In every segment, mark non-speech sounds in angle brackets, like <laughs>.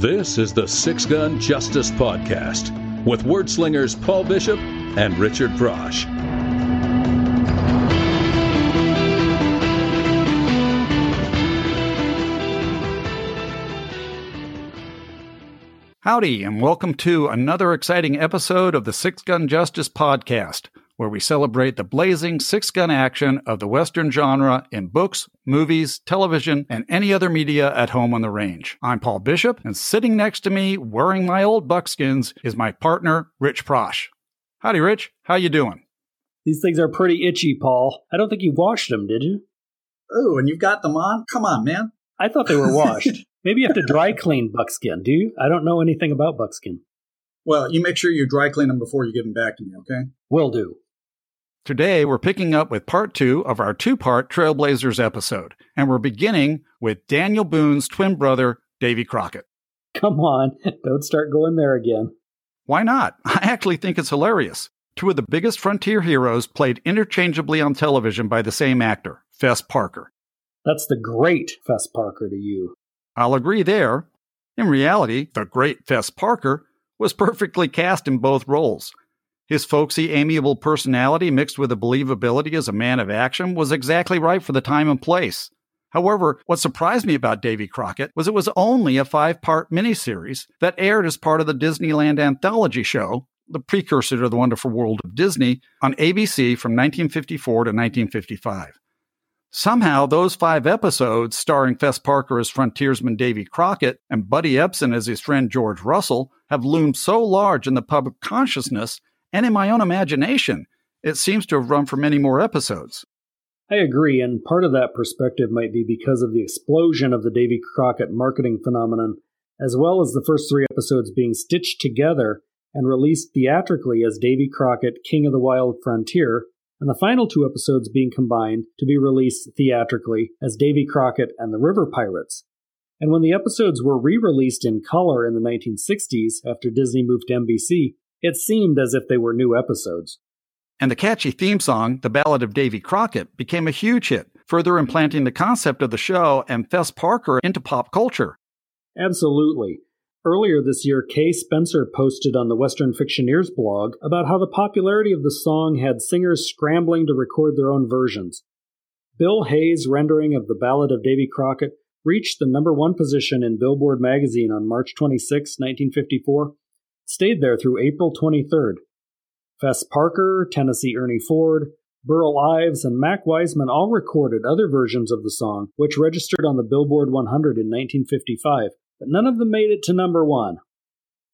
This is the Six Gun Justice Podcast with wordslingers Paul Bishop and Richard Prosch. Howdy, and welcome to another exciting episode of the Six Gun Justice Podcast, where we celebrate the blazing six gun action of the Western genre in books, movies, television, and any other media at home on the range. I'm Paul Bishop, and sitting next to me, wearing my old buckskins, is my partner, Rich Prosch. Howdy, Rich. How you doing? These things are pretty itchy, Paul. I don't think you washed them, did you? Oh, and you've got them on? Come on, man. I thought they were <laughs> washed. Maybe you have to dry clean buckskin, do you? I don't know anything about buckskin. Well, you make sure you dry clean them before you give them back to me, okay? Will do. Today, we're picking up with part two of our two part Trailblazers episode, and we're beginning with Daniel Boone's twin brother, Davy Crockett. Come on, don't start going there again. Why not? <laughs> I actually think it's hilarious. Two of the biggest frontier heroes played interchangeably on television by the same actor, Fess Parker. That's the great Fess Parker to you. I'll agree there. In reality, the great Fess Parker was perfectly cast in both roles. His folksy, amiable personality mixed with a believability as a man of action was exactly right for the time and place. However, what surprised me about Davy Crockett was it was only a five part miniseries that aired as part of the Disneyland anthology show, the precursor to the Wonderful World of Disney, on ABC from 1954 to 1955. Somehow, those five episodes, starring Fess Parker as frontiersman Davy Crockett and Buddy Ebsen as his friend George Russell, have loomed so large in the public consciousness and in my own imagination, it seems to have run for many more episodes. I agree, and part of that perspective might be because of the explosion of the Davy Crockett marketing phenomenon, as well as the first three episodes being stitched together and released theatrically as Davy Crockett, King of the Wild Frontier, and the final two episodes being combined to be released theatrically as Davy Crockett and the River Pirates. And when the episodes were re released in color in the 1960s after Disney moved to NBC, it seemed as if they were new episodes. And the catchy theme song, The Ballad of Davy Crockett, became a huge hit, further implanting the concept of the show and Fess Parker into pop culture. Absolutely. Earlier this year, Kay Spencer posted on the Western Fictioneers blog about how the popularity of the song had singers scrambling to record their own versions. Bill Hayes' rendering of the Ballad of Davy Crockett reached the number one position in Billboard magazine on March 26, 1954, stayed there through April 23rd. Fess Parker, Tennessee Ernie Ford, Burl Ives, and Mac Wiseman all recorded other versions of the song, which registered on the Billboard 100 in 1955 but none of them made it to number one.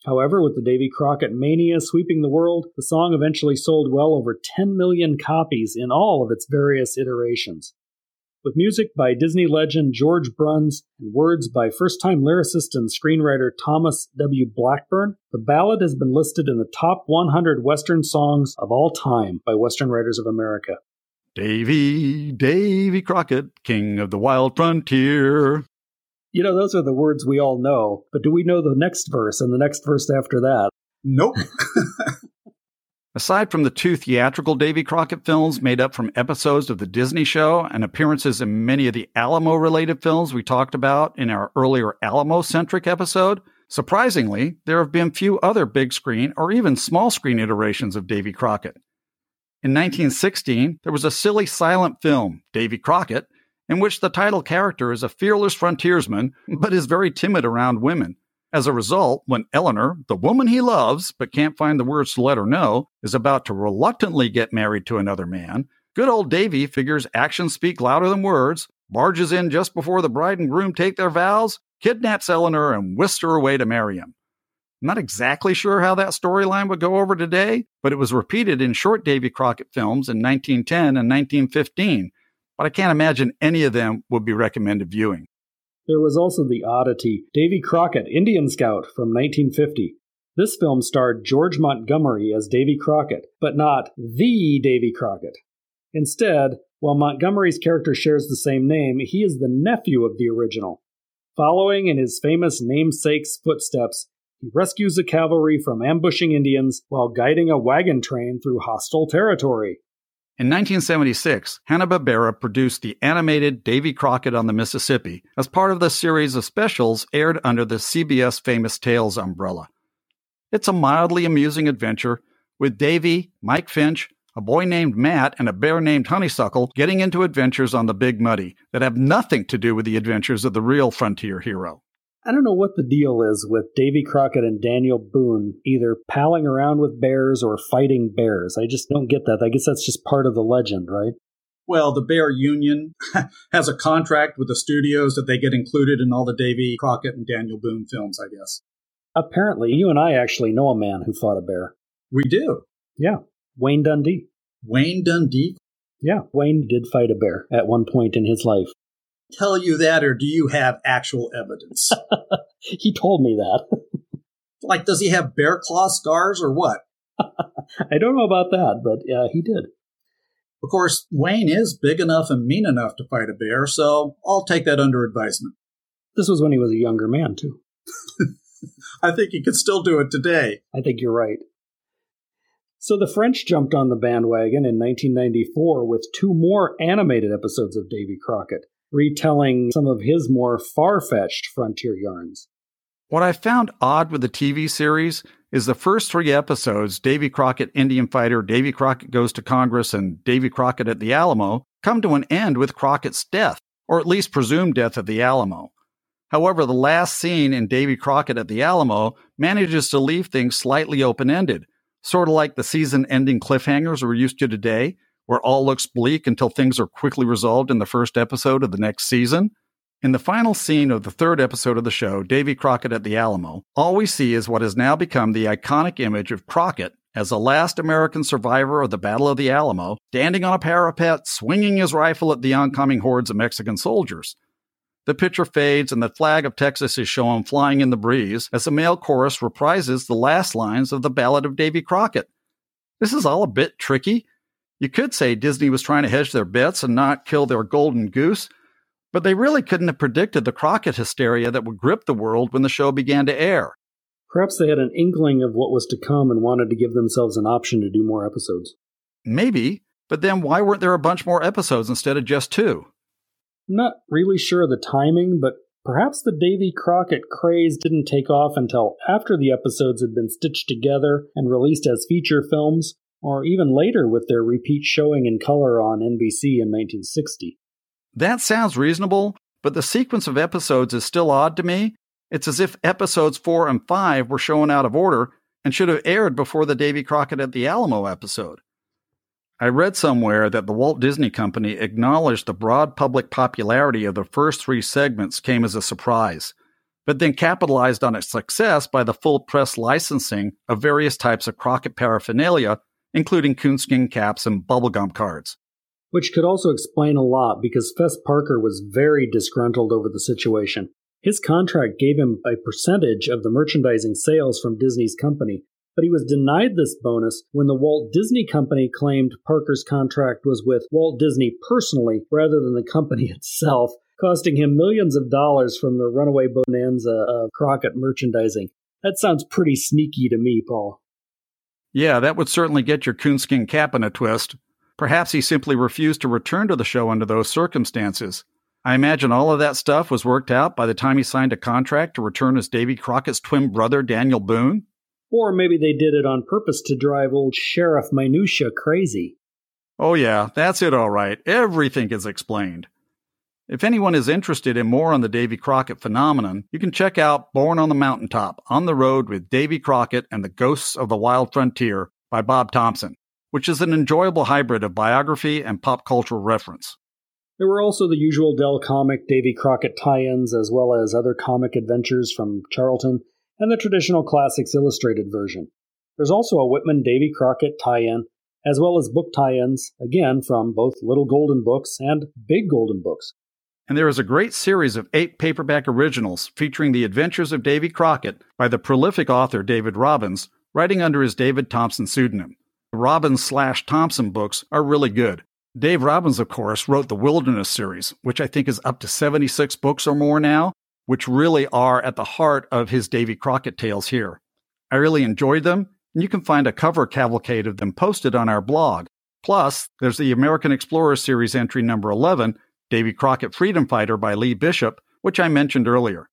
However, with the Davy Crockett mania sweeping the world, the song eventually sold well over 10 million copies in all of its various iterations. With music by Disney legend George Bruns and words by first time lyricist and screenwriter Thomas W. Blackburn, the ballad has been listed in the top 100 Western songs of all time by Western Writers of America. Davy, Davy Crockett, king of the wild frontier. You know, those are the words we all know, but do we know the next verse and the next verse after that? Nope. <laughs> Aside from the two theatrical Davy Crockett films made up from episodes of the Disney show and appearances in many of the Alamo related films we talked about in our earlier Alamo centric episode, surprisingly, there have been few other big screen or even small screen iterations of Davy Crockett. In 1916, there was a silly silent film, Davy Crockett, in which the title character is a fearless frontiersman but is very timid around women. As a result, when Eleanor, the woman he loves but can't find the words to let her know, is about to reluctantly get married to another man, good old Davy figures actions speak louder than words, barges in just before the bride and groom take their vows, kidnaps Eleanor, and whisks her away to marry him. I'm not exactly sure how that storyline would go over today, but it was repeated in short Davy Crockett films in 1910 and 1915, but I can't imagine any of them would be recommended viewing. There was also the oddity Davy Crockett, Indian Scout from 1950. This film starred George Montgomery as Davy Crockett, but not the Davy Crockett. Instead, while Montgomery's character shares the same name, he is the nephew of the original. Following in his famous namesake's footsteps, he rescues the cavalry from ambushing Indians while guiding a wagon train through hostile territory. In 1976, Hanna-Barbera produced the animated Davy Crockett on the Mississippi as part of the series of specials aired under the CBS Famous Tales umbrella. It's a mildly amusing adventure with Davy, Mike Fink, a boy named Matt, and a bear named Honeysuckle getting into adventures on the Big Muddy that have nothing to do with the adventures of the real frontier hero. I don't know what the deal is with Davy Crockett and Daniel Boone either palling around with bears or fighting bears. I just don't get that. I guess that's just part of the legend, right? Well, the Bear Union <laughs> has a contract with the studios that they get included in all the Davy Crockett and Daniel Boone films, I guess. Apparently, you and I actually know a man who fought a bear. We do. Yeah, Wayne Dundee. Wayne Dundee? Yeah, Wayne did fight a bear at one point in his life tell you that, or do you have actual evidence? <laughs> he told me that. <laughs> like, does he have bear claw scars or what? <laughs> I don't know about that, but yeah, he did. Of course, Wayne is big enough and mean enough to fight a bear, so I'll take that under advisement. This was when he was a younger man, too. I think he could still do it today. I think you're right. So the French jumped on the bandwagon in 1994 with two more animated episodes of Davy Crockett retelling some of his more far fetched frontier yarns. What I found odd with the TV series is the first three episodes Davy Crockett, Indian Fighter, Davy Crockett Goes to Congress, and Davy Crockett at the Alamo come to an end with Crockett's death, or at least presumed death at the Alamo. However, the last scene in Davy Crockett at the Alamo manages to leave things slightly open ended, sort of like the season ending cliffhangers we're used to today, where all looks bleak until things are quickly resolved in the first episode of the next season. In the final scene of the third episode of the show, Davy Crockett at the Alamo, all we see is what has now become the iconic image of Crockett as the last American survivor of the Battle of the Alamo, standing on a parapet, swinging his rifle at the oncoming hordes of Mexican soldiers. The picture fades and the flag of Texas is shown flying in the breeze as the male chorus reprises the last lines of the Ballad of Davy Crockett. This is all a bit tricky, you could say Disney was trying to hedge their bets and not kill their golden goose, but they really couldn't have predicted the Crockett hysteria that would grip the world when the show began to air. Perhaps they had an inkling of what was to come and wanted to give themselves an option to do more episodes. Maybe, but then why weren't there a bunch more episodes instead of just two? I'm not really sure of the timing, but perhaps the Davy Crockett craze didn't take off until after the episodes had been stitched together and released as feature films, or even later with their repeat showing in color on NBC in 1960. That sounds reasonable, but the sequence of episodes is still odd to me. It's as if episodes 4 and 5 were shown out of order and should have aired before the Davy Crockett at the Alamo episode. I read somewhere that the Walt Disney Company acknowledged the broad public popularity of the first three segments came as a surprise, but then capitalized on its success by the full press licensing of various types of Crockett paraphernalia including coonskin caps and bubblegum cards. Which could also explain a lot because Fess Parker was very disgruntled over the situation. His contract gave him a percentage of the merchandising sales from Disney's company, but he was denied this bonus when the Walt Disney Company claimed Parker's contract was with Walt Disney personally rather than the company <laughs> itself, costing him millions of dollars from the runaway bonanza of Crockett merchandising. That sounds pretty sneaky to me, Paul. Yeah, that would certainly get your coonskin cap in a twist. Perhaps he simply refused to return to the show under those circumstances. I imagine all of that stuff was worked out by the time he signed a contract to return as Davy Crockett's twin brother, Daniel Boone. Or maybe they did it on purpose to drive old Sheriff Minutia crazy. Oh, yeah, that's it all right. Everything is explained. If anyone is interested in more on the Davy Crockett phenomenon, you can check out Born on the Mountaintop On the Road with Davy Crockett and the Ghosts of the Wild Frontier by Bob Thompson, which is an enjoyable hybrid of biography and pop cultural reference. There were also the usual Dell comic Davy Crockett tie ins, as well as other comic adventures from Charlton and the traditional Classics Illustrated version. There's also a Whitman Davy Crockett tie in, as well as book tie ins, again from both Little Golden Books and Big Golden Books and there is a great series of eight paperback originals featuring the adventures of Davy Crockett by the prolific author David Robbins, writing under his David Thompson pseudonym. The Robbins slash Thompson books are really good. Dave Robbins, of course, wrote the Wilderness series, which I think is up to 76 books or more now, which really are at the heart of his Davy Crockett tales here. I really enjoyed them, and you can find a cover cavalcade of them posted on our blog, Plus, there's the American Explorer series entry number 11, Davy Crockett Freedom Fighter by Lee Bishop, which I mentioned earlier.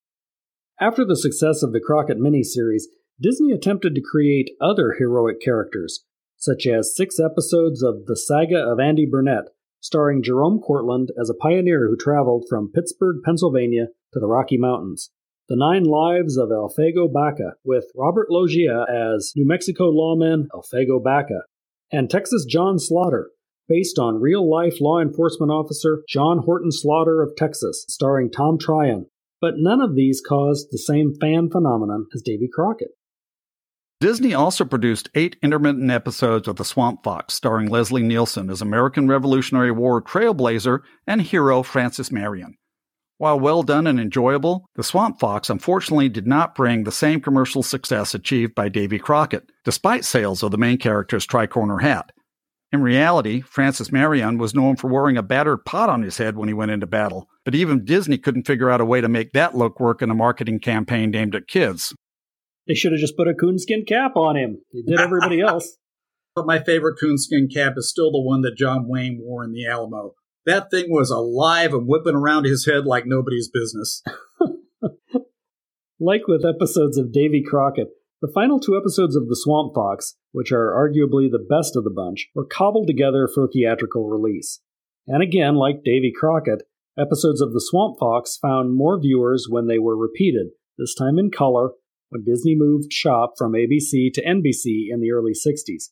After the success of the Crockett miniseries, Disney attempted to create other heroic characters, such as six episodes of The Saga of Andy Burnett, starring Jerome Courtland as a pioneer who traveled from Pittsburgh, Pennsylvania to the Rocky Mountains. The Nine Lives of Elfego Baca, with Robert Loggia as New Mexico lawman Elfego Baca, and Texas John Slaughter, based on real life law enforcement officer John Horton Slaughter of Texas, starring Tom Tryon. But none of these caused the same fan phenomenon as Davy Crockett. Disney also produced eight intermittent episodes of The Swamp Fox, starring Leslie Nielsen as American Revolutionary War trailblazer and hero Francis Marion. While well done and enjoyable, The Swamp Fox unfortunately did not bring the same commercial success achieved by Davy Crockett, despite sales of the main character's tricorner hat. In reality, Francis Marion was known for wearing a battered pot on his head when he went into battle, but even Disney couldn't figure out a way to make that look work in a marketing campaign aimed at kids. They should have just put a coonskin cap on him. They did everybody <laughs> else. But my favorite coonskin cap is still the one that John Wayne wore in the Alamo. That thing was alive and whipping around his head like nobody's business. <laughs> like with episodes of Davy Crockett, the final two episodes of The Swamp Fox, which are arguably the best of the bunch, were cobbled together for theatrical release. And again, like Davy Crockett, episodes of The Swamp Fox found more viewers when they were repeated, this time in color, when Disney moved shop from ABC to NBC in the early 60s.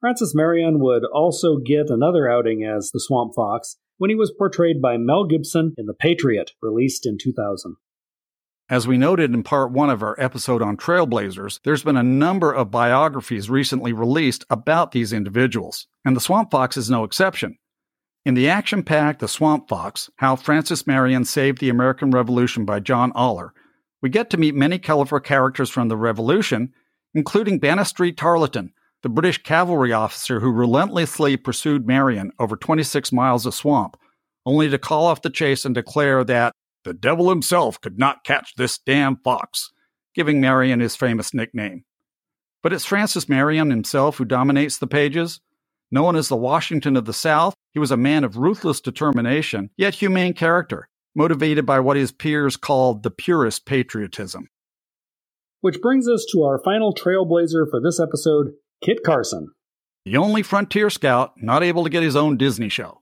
Francis Marion would also get another outing as the Swamp Fox when he was portrayed by Mel Gibson in The Patriot, released in 2000. As we noted in part one of our episode on Trailblazers, there's been a number of biographies recently released about these individuals, and the Swamp Fox is no exception. In the action packed The Swamp Fox How Francis Marion Saved the American Revolution by John Oller, we get to meet many colorful characters from the Revolution, including Banastre Tarleton, the British cavalry officer who relentlessly pursued Marion over 26 miles of swamp, only to call off the chase and declare that the devil himself could not catch this damn fox, giving Marion his famous nickname. But it's Francis Marion himself who dominates the pages. Known as the Washington of the South, he was a man of ruthless determination, yet humane character, motivated by what his peers called the purest patriotism. Which brings us to our final trailblazer for this episode Kit Carson. The only frontier scout not able to get his own Disney show.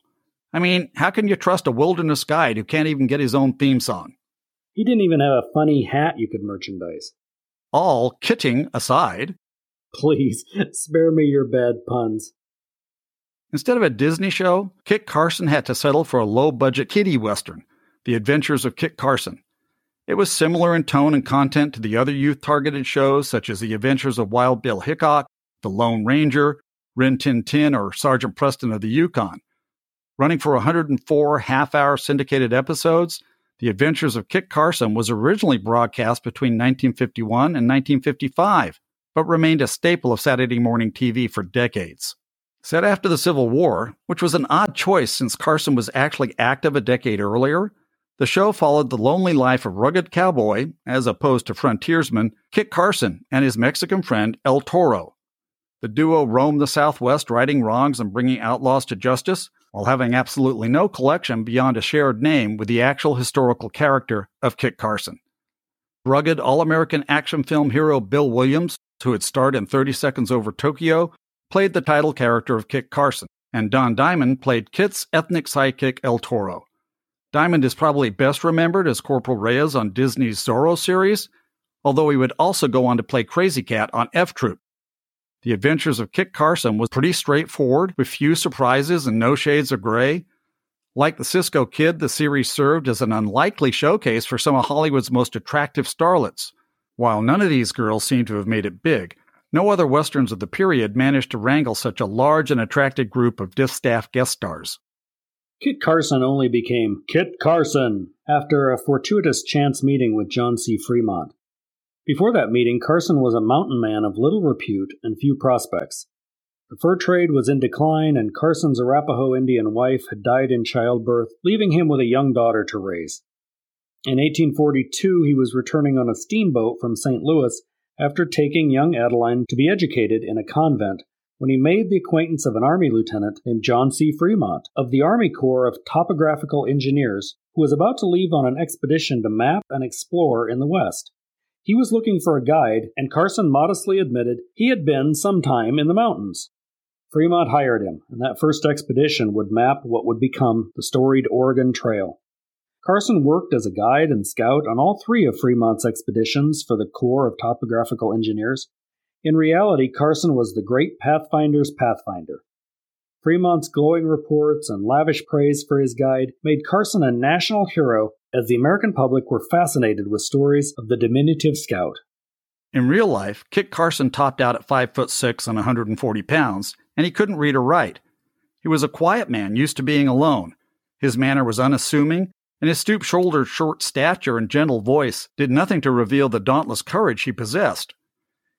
I mean, how can you trust a wilderness guide who can't even get his own theme song? He didn't even have a funny hat you could merchandise. All kitting aside. Please, <laughs> spare me your bad puns. Instead of a Disney show, Kit Carson had to settle for a low budget kiddie western, The Adventures of Kit Carson. It was similar in tone and content to the other youth targeted shows such as The Adventures of Wild Bill Hickok, The Lone Ranger, Rin Tin Tin, or Sergeant Preston of the Yukon. Running for 104 half hour syndicated episodes, The Adventures of Kit Carson was originally broadcast between 1951 and 1955, but remained a staple of Saturday morning TV for decades. Set after the Civil War, which was an odd choice since Carson was actually active a decade earlier, the show followed the lonely life of rugged cowboy, as opposed to frontiersman, Kit Carson and his Mexican friend El Toro. The duo roamed the Southwest righting wrongs and bringing outlaws to justice, while having absolutely no collection beyond a shared name with the actual historical character of Kit Carson. Rugged All American action film hero Bill Williams, who had starred in 30 Seconds Over Tokyo, played the title character of Kit Carson, and Don Diamond played Kit's ethnic sidekick El Toro. Diamond is probably best remembered as Corporal Reyes on Disney's Zorro series, although he would also go on to play Crazy Cat on F Troop. The Adventures of Kit Carson was pretty straightforward, with few surprises and no shades of gray. Like the Cisco Kid, the series served as an unlikely showcase for some of Hollywood's most attractive starlets. While none of these girls seem to have made it big, no other westerns of the period managed to wrangle such a large and attractive group of distaff guest stars. Kit Carson only became Kit Carson after a fortuitous chance meeting with John C. Fremont. Before that meeting, Carson was a mountain man of little repute and few prospects. The fur trade was in decline, and Carson's Arapaho Indian wife had died in childbirth, leaving him with a young daughter to raise. In 1842, he was returning on a steamboat from St. Louis after taking young Adeline to be educated in a convent when he made the acquaintance of an Army lieutenant named John C. Fremont of the Army Corps of Topographical Engineers, who was about to leave on an expedition to map and explore in the West. He was looking for a guide, and Carson modestly admitted he had been some time in the mountains. Fremont hired him, and that first expedition would map what would become the storied Oregon Trail. Carson worked as a guide and scout on all three of Fremont's expeditions for the Corps of Topographical Engineers. In reality, Carson was the great Pathfinder's Pathfinder. Fremont's glowing reports and lavish praise for his guide made Carson a national hero as the American public were fascinated with stories of the diminutive scout. In real life, Kit Carson topped out at 5 foot 6 and 140 pounds, and he couldn't read or write. He was a quiet man used to being alone. His manner was unassuming, and his stoop shouldered, short stature and gentle voice did nothing to reveal the dauntless courage he possessed.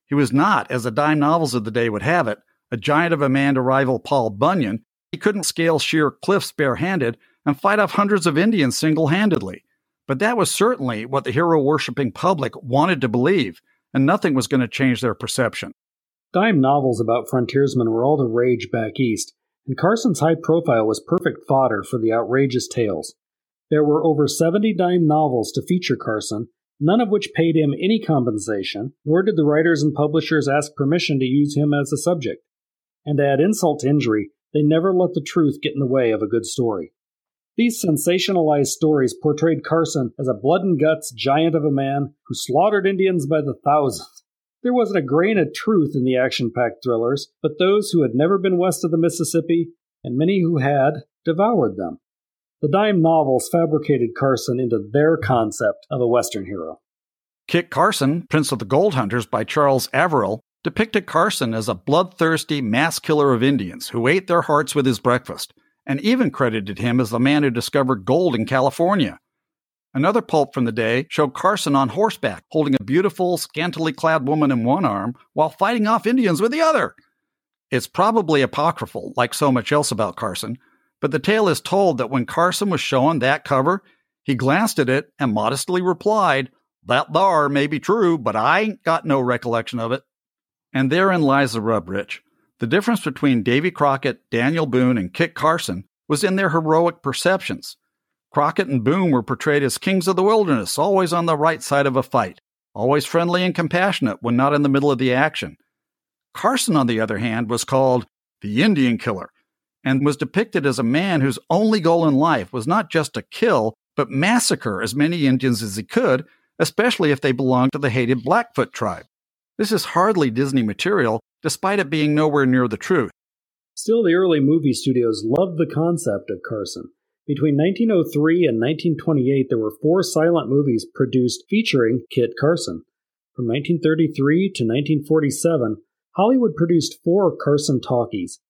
He was not, as the dime novels of the day would have it, a giant of a man to rival Paul Bunyan. He couldn't scale sheer cliffs barehanded and fight off hundreds of Indians single handedly. But that was certainly what the hero worshipping public wanted to believe, and nothing was going to change their perception. Dime novels about frontiersmen were all the rage back east, and Carson's high profile was perfect fodder for the outrageous tales. There were over 70 dime novels to feature Carson, none of which paid him any compensation, nor did the writers and publishers ask permission to use him as a subject. And to add insult to injury, they never let the truth get in the way of a good story. These sensationalized stories portrayed Carson as a blood and guts giant of a man who slaughtered Indians by the thousands. There wasn't a grain of truth in the action packed thrillers, but those who had never been west of the Mississippi, and many who had, devoured them. The dime novels fabricated Carson into their concept of a Western hero. Kit Carson, Prince of the Gold Hunters by Charles Averill, depicted Carson as a bloodthirsty mass killer of Indians who ate their hearts with his breakfast, and even credited him as the man who discovered gold in California. Another pulp from the day showed Carson on horseback, holding a beautiful, scantily clad woman in one arm while fighting off Indians with the other. It's probably apocryphal, like so much else about Carson, but the tale is told that when Carson was shown that cover, he glanced at it and modestly replied, That thar may be true, but I ain't got no recollection of it. And therein lies the rub, Rich. The difference between Davy Crockett, Daniel Boone, and Kit Carson was in their heroic perceptions. Crockett and Boone were portrayed as kings of the wilderness, always on the right side of a fight, always friendly and compassionate when not in the middle of the action. Carson, on the other hand, was called the Indian killer, and was depicted as a man whose only goal in life was not just to kill, but massacre as many Indians as he could, especially if they belonged to the hated Blackfoot tribe. This is hardly Disney material, despite it being nowhere near the truth. Still, the early movie studios loved the concept of Carson. Between 1903 and 1928, there were four silent movies produced featuring Kit Carson. From 1933 to 1947, Hollywood produced four Carson talkies,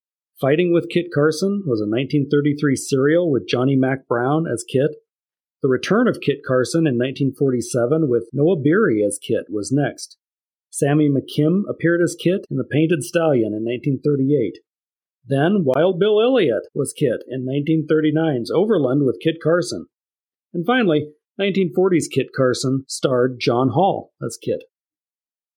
Fighting with Kit Carson was a 1933 serial with Johnny Mack Brown as Kit. The return of Kit Carson in 1947 with Noah Beery as Kit was next. Sammy McKim appeared as Kit in The Painted Stallion in 1938. Then Wild Bill Elliott was Kit in 1939's Overland with Kit Carson. And finally, 1940's Kit Carson starred John Hall as Kit.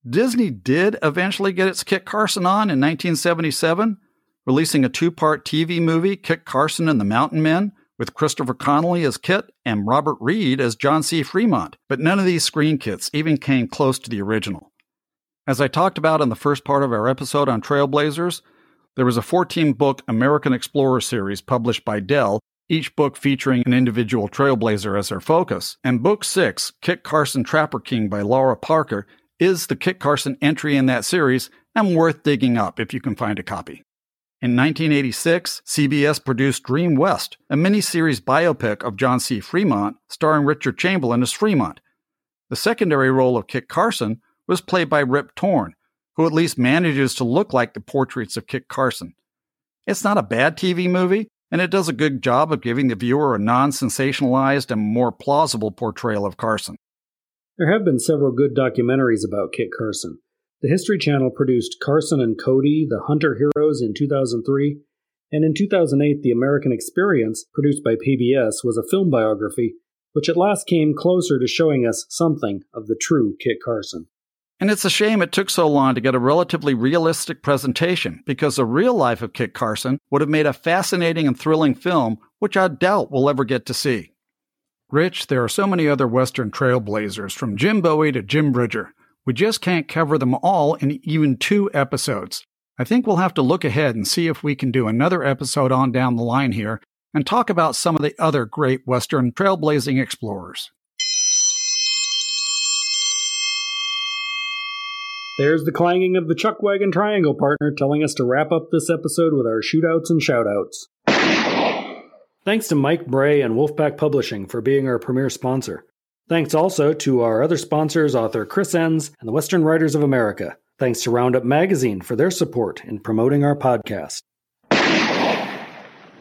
Disney did eventually get its Kit Carson on in 1977, releasing a two part TV movie, Kit Carson and the Mountain Men, with Christopher Connelly as Kit and Robert Reed as John C. Fremont, but none of these screen kits even came close to the original. As I talked about in the first part of our episode on Trailblazers, there was a 14 book American Explorer series published by Dell, each book featuring an individual trailblazer as their focus. And book 6, Kit Carson Trapper King by Laura Parker, is the Kit Carson entry in that series and worth digging up if you can find a copy. In 1986, CBS produced Dream West, a miniseries biopic of John C. Fremont, starring Richard Chamberlain as Fremont. The secondary role of Kit Carson was played by Rip Torn, who at least manages to look like the portraits of Kit Carson. It's not a bad TV movie, and it does a good job of giving the viewer a non sensationalized and more plausible portrayal of Carson. There have been several good documentaries about Kit Carson. The History Channel produced Carson and Cody, The Hunter Heroes in 2003, and in 2008, The American Experience, produced by PBS, was a film biography which at last came closer to showing us something of the true Kit Carson. And it's a shame it took so long to get a relatively realistic presentation because the real life of Kit Carson would have made a fascinating and thrilling film, which I doubt we'll ever get to see. Rich, there are so many other Western trailblazers, from Jim Bowie to Jim Bridger. We just can't cover them all in even two episodes. I think we'll have to look ahead and see if we can do another episode on down the line here and talk about some of the other great Western trailblazing explorers. There's the clanging of the Chuckwagon Triangle partner telling us to wrap up this episode with our shootouts and shoutouts. Thanks to Mike Bray and Wolfpack Publishing for being our premier sponsor. Thanks also to our other sponsors, author Chris Enss and the Western Writers of America. Thanks to Roundup Magazine for their support in promoting our podcast.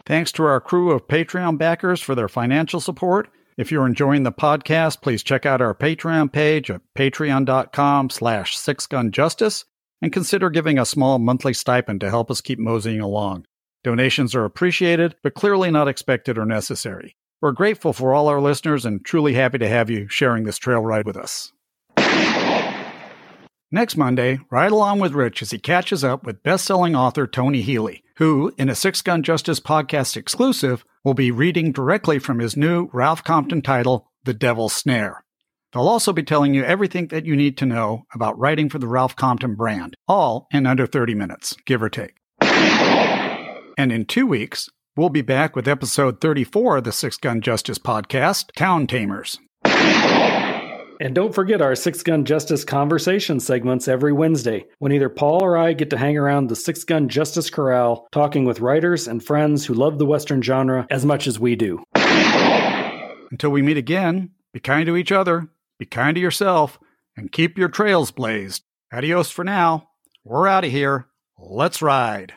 Thanks to our crew of Patreon backers for their financial support. If you're enjoying the podcast, please check out our Patreon page at patreon.com slash sixgunjustice and consider giving a small monthly stipend to help us keep moseying along. Donations are appreciated, but clearly not expected or necessary. We're grateful for all our listeners and truly happy to have you sharing this trail ride with us. Next Monday, ride along with Rich as he catches up with best-selling author Tony Healy, who, in a Six Gun Justice podcast exclusive, will be reading directly from his new Ralph Compton title, The Devil's Snare. They'll also be telling you everything that you need to know about writing for the Ralph Compton brand, all in under 30 minutes, give or take. And in two weeks, we'll be back with episode 34 of the Six Gun Justice podcast, Town Tamers. And don't forget our Six Gun Justice conversation segments every Wednesday, when either Paul or I get to hang around the Six Gun Justice Corral, talking with writers and friends who love the Western genre as much as we do. Until we meet again, be kind to each other, be kind to yourself, and keep your trails blazed. Adios for now. We're out of here. Let's ride.